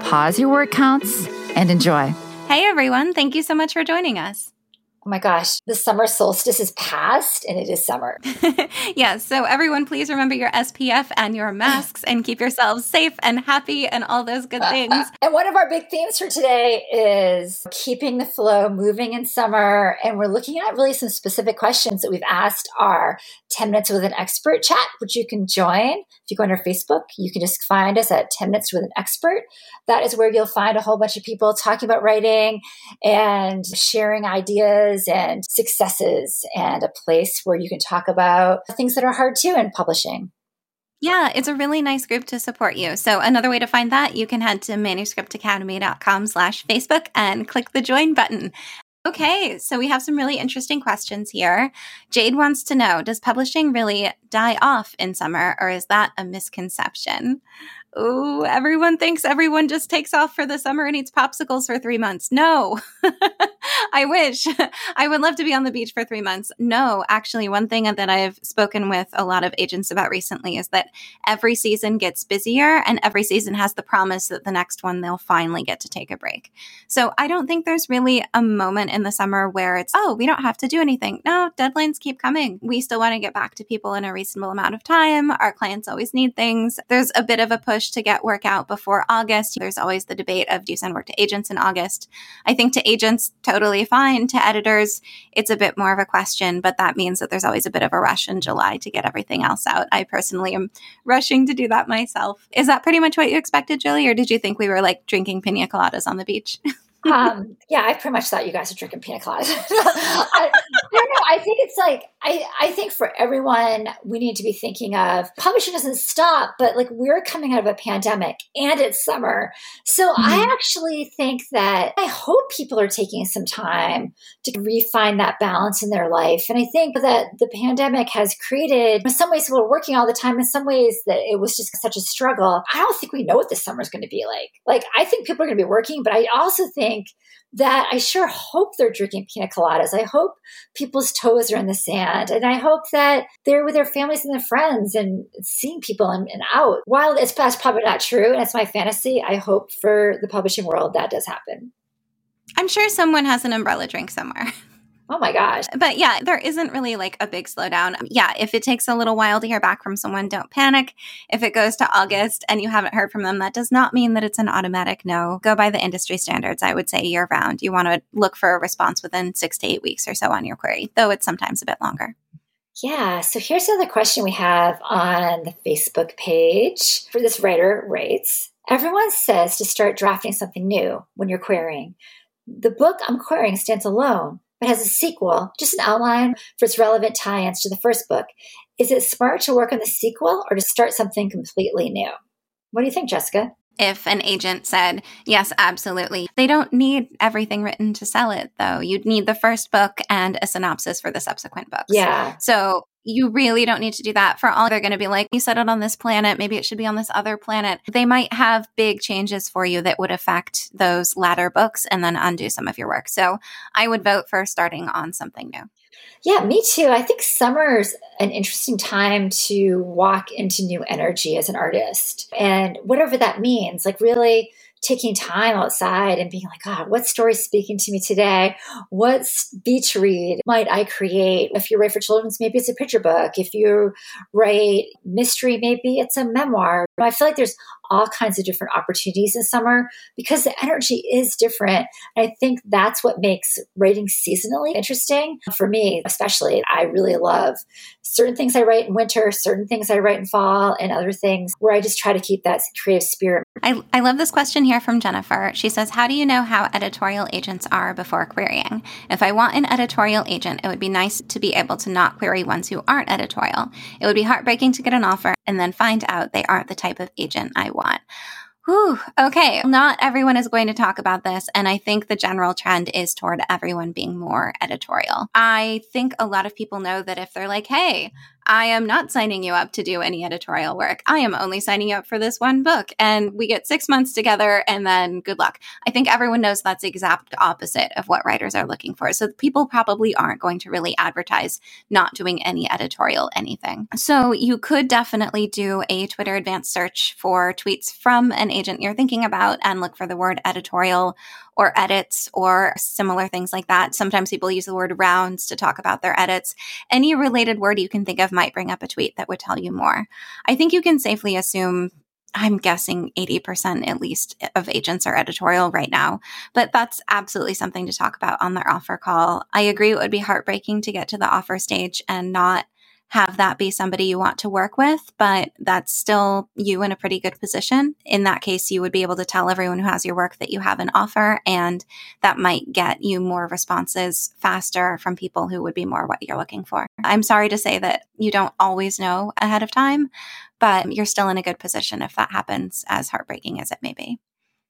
pause your word counts, and enjoy. Hey everyone, thank you so much for joining us. Oh my gosh, the summer solstice is past and it is summer. yes, so everyone please remember your SPF and your masks and keep yourselves safe and happy and all those good uh, things. Uh, and one of our big themes for today is keeping the flow moving in summer. And we're looking at really some specific questions that we've asked our 10 Minutes with an Expert chat, which you can join. If you go on our Facebook, you can just find us at 10 Minutes with an Expert. That is where you'll find a whole bunch of people talking about writing and sharing ideas and successes and a place where you can talk about things that are hard too in publishing. Yeah, it's a really nice group to support you. So another way to find that, you can head to manuscriptacademy.com slash Facebook and click the join button. Okay, so we have some really interesting questions here. Jade wants to know Does publishing really die off in summer, or is that a misconception? Oh, everyone thinks everyone just takes off for the summer and eats popsicles for three months. No, I wish I would love to be on the beach for three months. No, actually, one thing that I've spoken with a lot of agents about recently is that every season gets busier and every season has the promise that the next one they'll finally get to take a break. So I don't think there's really a moment in the summer where it's, oh, we don't have to do anything. No, deadlines keep coming. We still want to get back to people in a reasonable amount of time. Our clients always need things. There's a bit of a push push to get work out before August. There's always the debate of do you send work to agents in August? I think to agents, totally fine. To editors, it's a bit more of a question, but that means that there's always a bit of a rush in July to get everything else out. I personally am rushing to do that myself. Is that pretty much what you expected, Julie, or did you think we were like drinking pina coladas on the beach? um, yeah, I pretty much thought you guys were drinking pina coladas. I, no, no, I think it's like I, I think for everyone, we need to be thinking of publishing doesn't stop, but like we're coming out of a pandemic and it's summer. So mm-hmm. I actually think that I hope people are taking some time to refine that balance in their life. And I think that the pandemic has created, in some ways, we're working all the time. In some ways, that it was just such a struggle. I don't think we know what this summer is going to be like. Like, I think people are going to be working, but I also think that I sure hope they're drinking pina coladas. I hope people's toes are in the sand. And I hope that they're with their families and their friends and seeing people and, and out. While it's probably not true and it's my fantasy, I hope for the publishing world that does happen. I'm sure someone has an umbrella drink somewhere. Oh my gosh. But yeah, there isn't really like a big slowdown. Yeah, if it takes a little while to hear back from someone, don't panic. If it goes to August and you haven't heard from them, that does not mean that it's an automatic no. Go by the industry standards, I would say year round. You want to look for a response within six to eight weeks or so on your query, though it's sometimes a bit longer. Yeah, so here's another question we have on the Facebook page for this writer writes Everyone says to start drafting something new when you're querying. The book I'm querying stands alone but has a sequel, just an outline for its relevant tie ins to the first book. Is it smart to work on the sequel or to start something completely new? What do you think, Jessica? If an agent said, yes, absolutely. They don't need everything written to sell it, though. You'd need the first book and a synopsis for the subsequent books. Yeah. So you really don't need to do that for all they're going to be like you set it on this planet maybe it should be on this other planet they might have big changes for you that would affect those latter books and then undo some of your work so i would vote for starting on something new yeah, me too. I think summer's an interesting time to walk into new energy as an artist. And whatever that means, like really taking time outside and being like, God, what story is speaking to me today? What beach read might I create? If you write for children's, maybe it's a picture book. If you write mystery, maybe it's a memoir. I feel like there's all kinds of different opportunities in summer because the energy is different. And I think that's what makes writing seasonally interesting for me, especially. I really love certain things I write in winter, certain things I write in fall, and other things where I just try to keep that creative spirit. I, I love this question here from Jennifer. She says, How do you know how editorial agents are before querying? If I want an editorial agent, it would be nice to be able to not query ones who aren't editorial. It would be heartbreaking to get an offer and then find out they aren't the type of agent I want. Whew, okay. Not everyone is going to talk about this. And I think the general trend is toward everyone being more editorial. I think a lot of people know that if they're like, hey, I am not signing you up to do any editorial work. I am only signing you up for this one book. And we get six months together and then good luck. I think everyone knows that's the exact opposite of what writers are looking for. So people probably aren't going to really advertise not doing any editorial anything. So you could definitely do a Twitter advanced search for tweets from an agent you're thinking about and look for the word editorial or edits or similar things like that. Sometimes people use the word rounds to talk about their edits. Any related word you can think of might bring up a tweet that would tell you more. I think you can safely assume I'm guessing 80% at least of agents are editorial right now, but that's absolutely something to talk about on their offer call. I agree it would be heartbreaking to get to the offer stage and not have that be somebody you want to work with, but that's still you in a pretty good position. In that case, you would be able to tell everyone who has your work that you have an offer, and that might get you more responses faster from people who would be more what you're looking for. I'm sorry to say that you don't always know ahead of time, but you're still in a good position if that happens, as heartbreaking as it may be.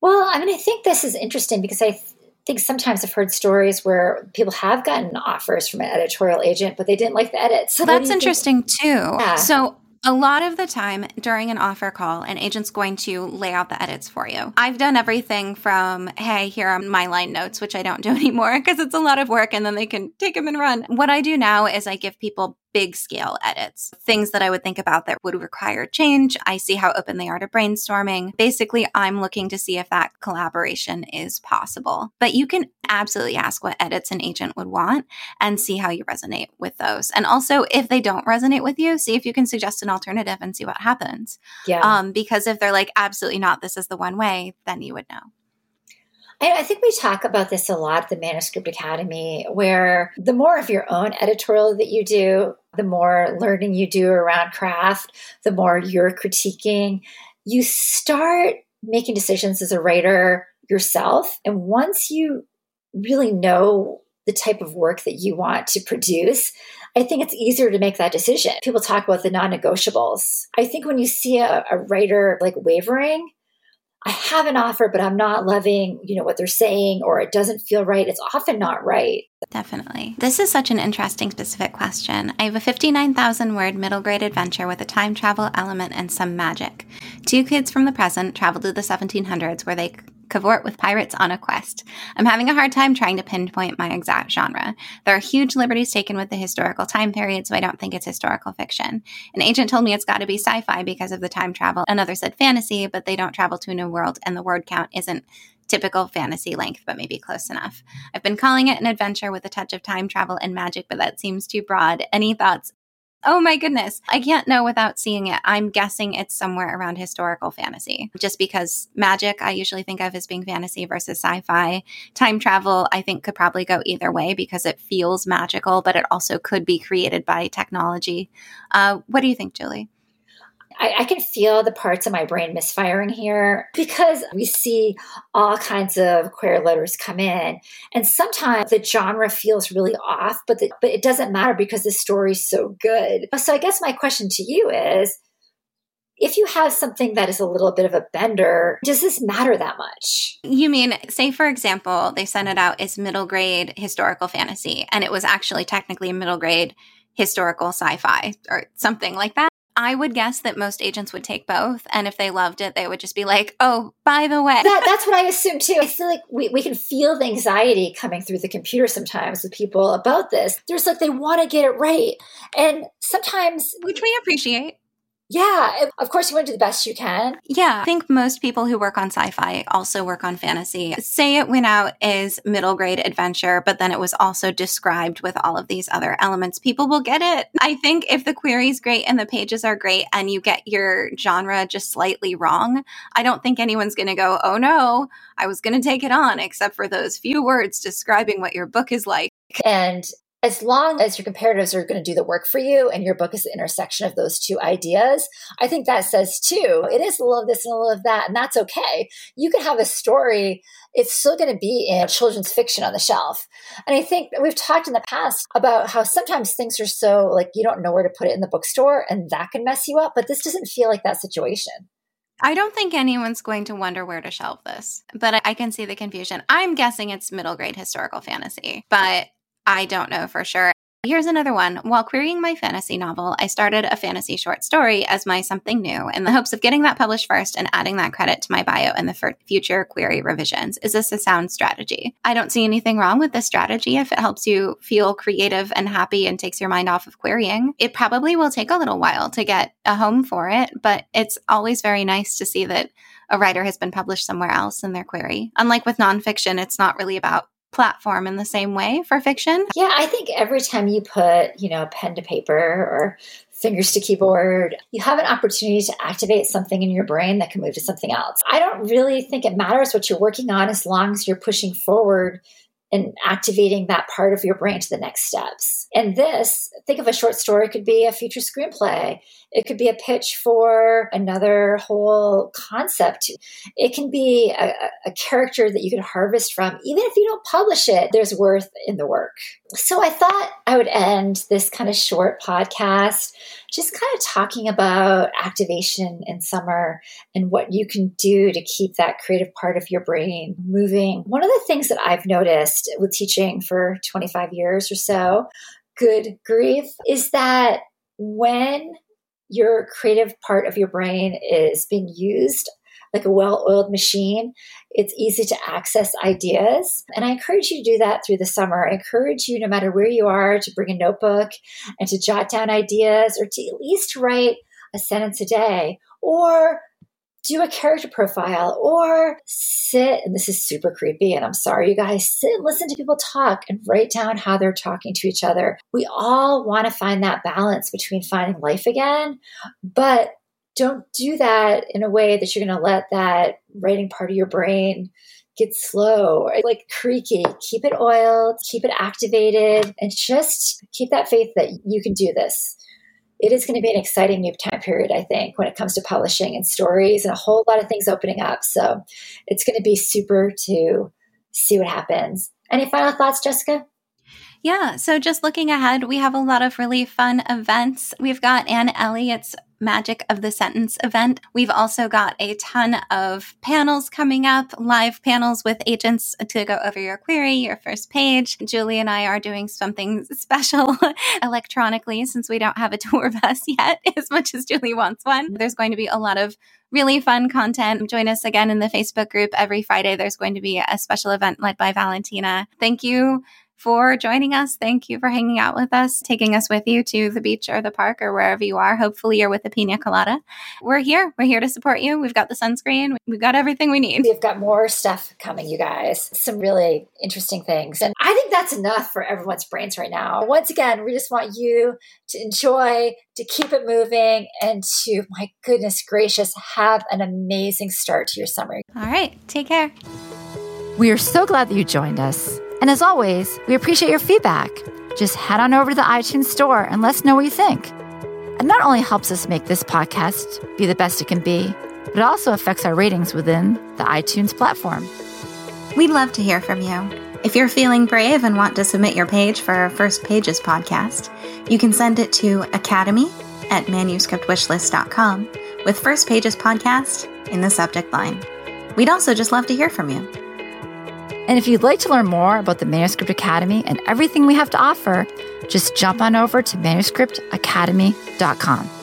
Well, I mean, I think this is interesting because I think sometimes I've heard stories where people have gotten offers from an editorial agent, but they didn't like the edits. So that's interesting think? too. Yeah. So a lot of the time during an offer call, an agent's going to lay out the edits for you. I've done everything from, hey, here are my line notes, which I don't do anymore because it's a lot of work and then they can take them and run. What I do now is I give people big scale edits, things that I would think about that would require change. I see how open they are to brainstorming. Basically, I'm looking to see if that collaboration is possible. But you can absolutely ask what edits an agent would want and see how you resonate with those. And also, if they don't resonate with you, see if you can suggest an alternative and see what happens. Yeah. Um, because if they're like, absolutely not, this is the one way, then you would know. I, think we talk about this a lot at the Manuscript Academy, where the more of your own editorial that you do, the more learning you do around craft, the more you're critiquing, you start making decisions as a writer yourself. And once you really know the type of work that you want to produce, I think it's easier to make that decision. People talk about the non negotiables. I think when you see a, a writer like wavering, I have an offer, but I'm not loving, you know, what they're saying or it doesn't feel right. It's often not right. Definitely. This is such an interesting specific question. I have a 59,000 word middle grade adventure with a time travel element and some magic. Two kids from the present travel to the 1700s where they cavort with pirates on a quest. I'm having a hard time trying to pinpoint my exact genre. There are huge liberties taken with the historical time period, so I don't think it's historical fiction. An agent told me it's got to be sci fi because of the time travel. Another said fantasy, but they don't travel to a new world, and the word count isn't typical fantasy length, but maybe close enough. I've been calling it an adventure with a touch of time travel and magic, but that seems too broad. Any thoughts Oh my goodness. I can't know without seeing it. I'm guessing it's somewhere around historical fantasy, just because magic I usually think of as being fantasy versus sci fi. Time travel, I think, could probably go either way because it feels magical, but it also could be created by technology. Uh, what do you think, Julie? I, I, can feel the parts of my brain misfiring here because we see all kinds of query letters come in. And sometimes the genre feels really off, but, the, but it doesn't matter because the story's so good. So I guess my question to you is if you have something that is a little bit of a bender, does this matter that much? You mean, say, for example, they sent it out as middle grade historical fantasy, and it was actually technically middle grade historical sci fi or something like that? I would guess that most agents would take both. And if they loved it, they would just be like, oh, by the way. That, that's what I assume too. I feel like we, we can feel the anxiety coming through the computer sometimes with people about this. There's like they want to get it right. And sometimes. Which we appreciate. Yeah, of course, you want to do the best you can. Yeah, I think most people who work on sci fi also work on fantasy. Say it went out as middle grade adventure, but then it was also described with all of these other elements. People will get it. I think if the query is great and the pages are great and you get your genre just slightly wrong, I don't think anyone's going to go, oh no, I was going to take it on, except for those few words describing what your book is like. And as long as your comparatives are going to do the work for you and your book is the intersection of those two ideas, I think that says too, it is a little of this and a little of that, and that's okay. You can have a story, it's still going to be in children's fiction on the shelf. And I think we've talked in the past about how sometimes things are so like you don't know where to put it in the bookstore and that can mess you up, but this doesn't feel like that situation. I don't think anyone's going to wonder where to shelve this, but I can see the confusion. I'm guessing it's middle grade historical fantasy, but I don't know for sure. Here's another one. While querying my fantasy novel, I started a fantasy short story as my something new in the hopes of getting that published first and adding that credit to my bio in the future query revisions. Is this a sound strategy? I don't see anything wrong with this strategy if it helps you feel creative and happy and takes your mind off of querying. It probably will take a little while to get a home for it, but it's always very nice to see that a writer has been published somewhere else in their query. Unlike with nonfiction, it's not really about platform in the same way for fiction? Yeah, I think every time you put, you know, pen to paper or fingers to keyboard, you have an opportunity to activate something in your brain that can move to something else. I don't really think it matters what you're working on as long as you're pushing forward and activating that part of your brain to the next steps. And this, think of a short story, could be a future screenplay. It could be a pitch for another whole concept. It can be a, a character that you can harvest from. Even if you don't publish it, there's worth in the work. So I thought I would end this kind of short podcast just kind of talking about activation in summer and what you can do to keep that creative part of your brain moving. One of the things that I've noticed with teaching for 25 years or so, good grief, is that when your creative part of your brain is being used like a well oiled machine. It's easy to access ideas. And I encourage you to do that through the summer. I encourage you, no matter where you are, to bring a notebook and to jot down ideas or to at least write a sentence a day or do a character profile or sit, and this is super creepy, and I'm sorry, you guys, sit and listen to people talk and write down how they're talking to each other. We all want to find that balance between finding life again, but don't do that in a way that you're going to let that writing part of your brain get slow or like creaky. Keep it oiled, keep it activated, and just keep that faith that you can do this. It is going to be an exciting new time period, I think, when it comes to publishing and stories and a whole lot of things opening up. So it's going to be super to see what happens. Any final thoughts, Jessica? Yeah, so just looking ahead, we have a lot of really fun events. We've got Anne Elliott's Magic of the Sentence event. We've also got a ton of panels coming up, live panels with agents to go over your query, your first page. Julie and I are doing something special electronically since we don't have a tour bus yet, as much as Julie wants one. There's going to be a lot of really fun content. Join us again in the Facebook group every Friday. There's going to be a special event led by Valentina. Thank you for joining us. Thank you for hanging out with us, taking us with you to the beach or the park or wherever you are. Hopefully, you're with a pina colada. We're here. We're here to support you. We've got the sunscreen. We've got everything we need. We've got more stuff coming, you guys. Some really interesting things. And I think that's enough for everyone's brains right now. Once again, we just want you to enjoy, to keep it moving, and to, my goodness gracious, have an amazing start to your summer. All right. Take care. We are so glad that you joined us. And as always, we appreciate your feedback. Just head on over to the iTunes store and let us know what you think. It not only helps us make this podcast be the best it can be, but it also affects our ratings within the iTunes platform. We'd love to hear from you. If you're feeling brave and want to submit your page for our First Pages podcast, you can send it to academy at manuscriptwishlist.com with First Pages podcast in the subject line. We'd also just love to hear from you. And if you'd like to learn more about the Manuscript Academy and everything we have to offer, just jump on over to manuscriptacademy.com.